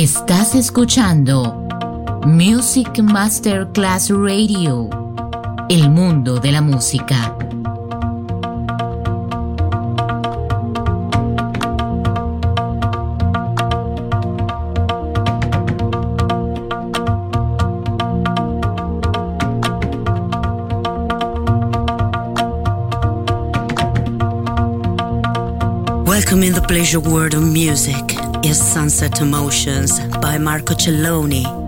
Estás escuchando Music Masterclass Radio, el mundo de la música. Welcome in the pleasure world of music is Sunset Emotions by Marco Celloni.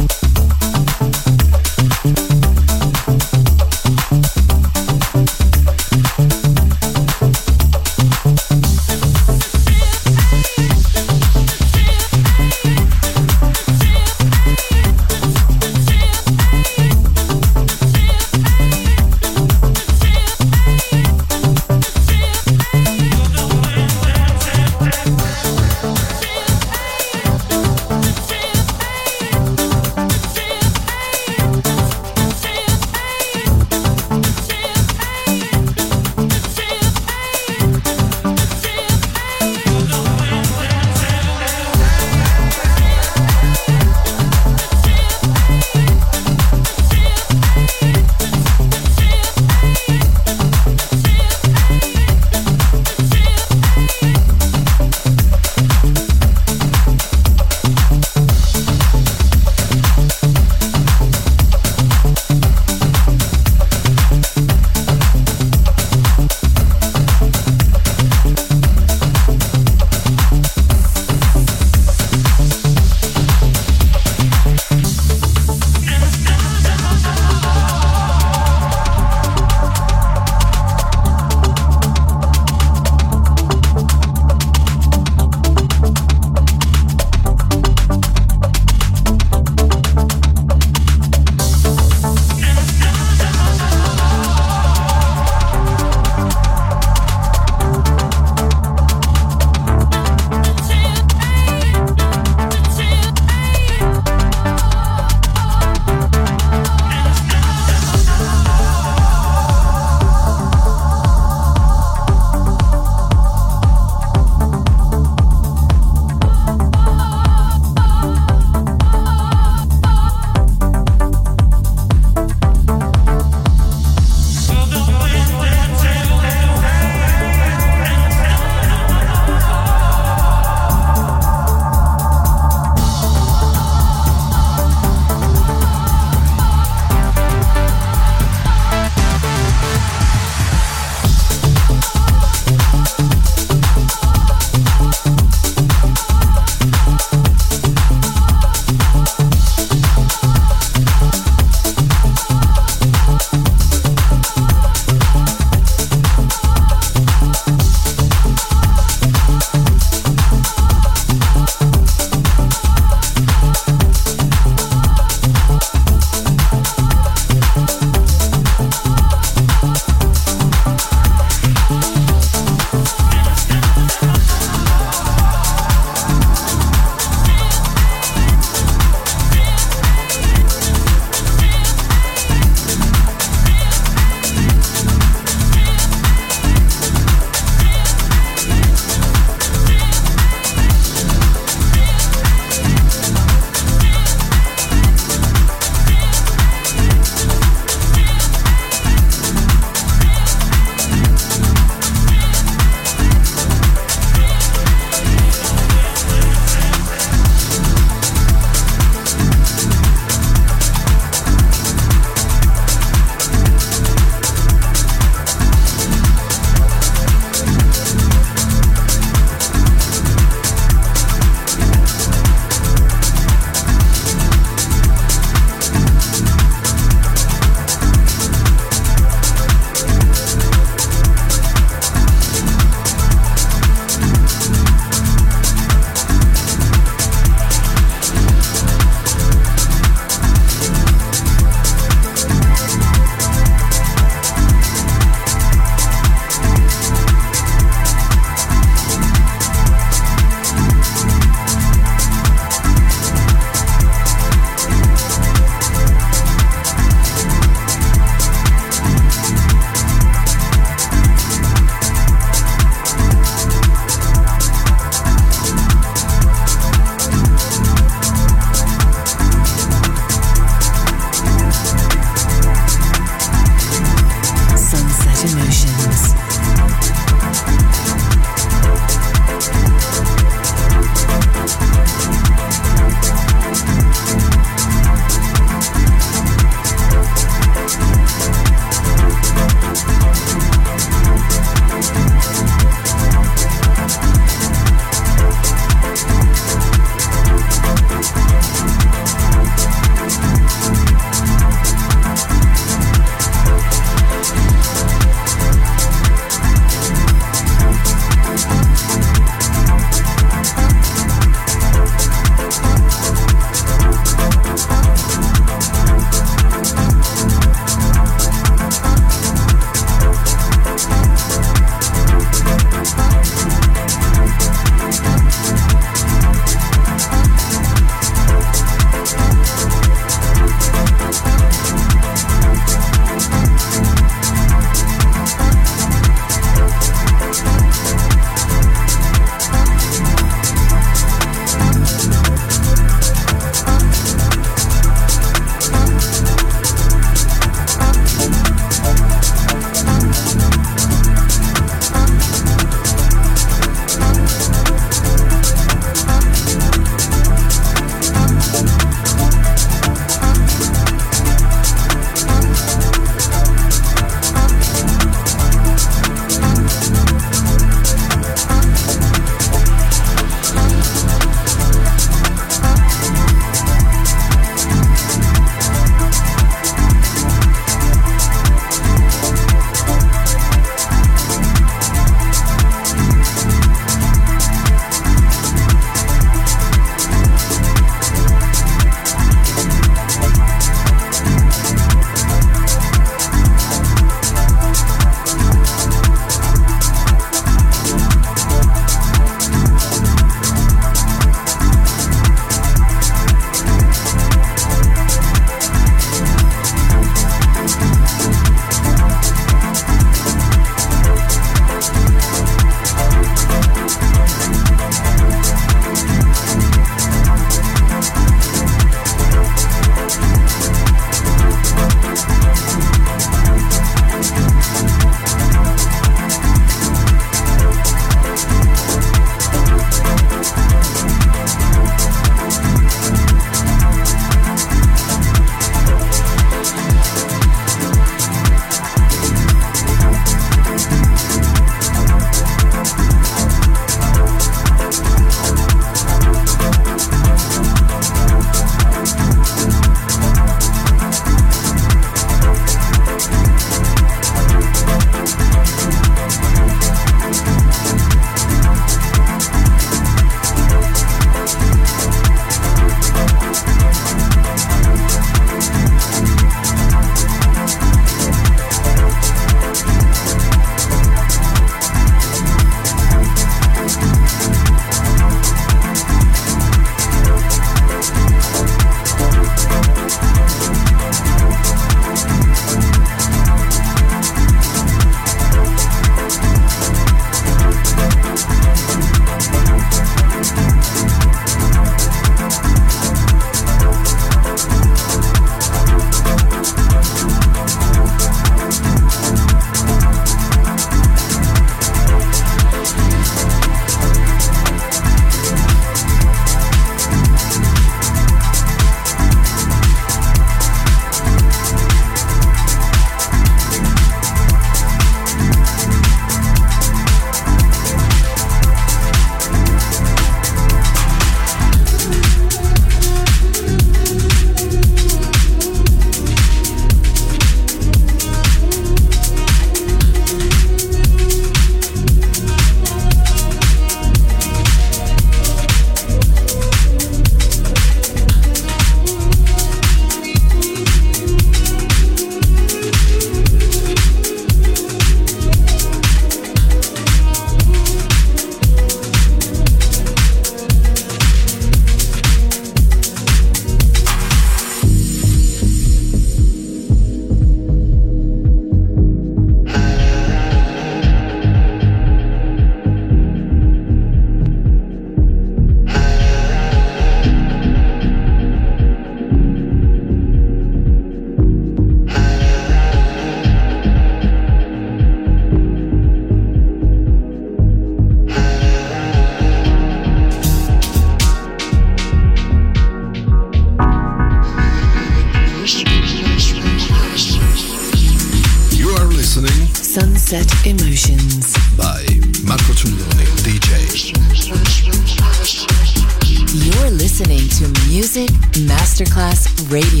Masterclass Radio.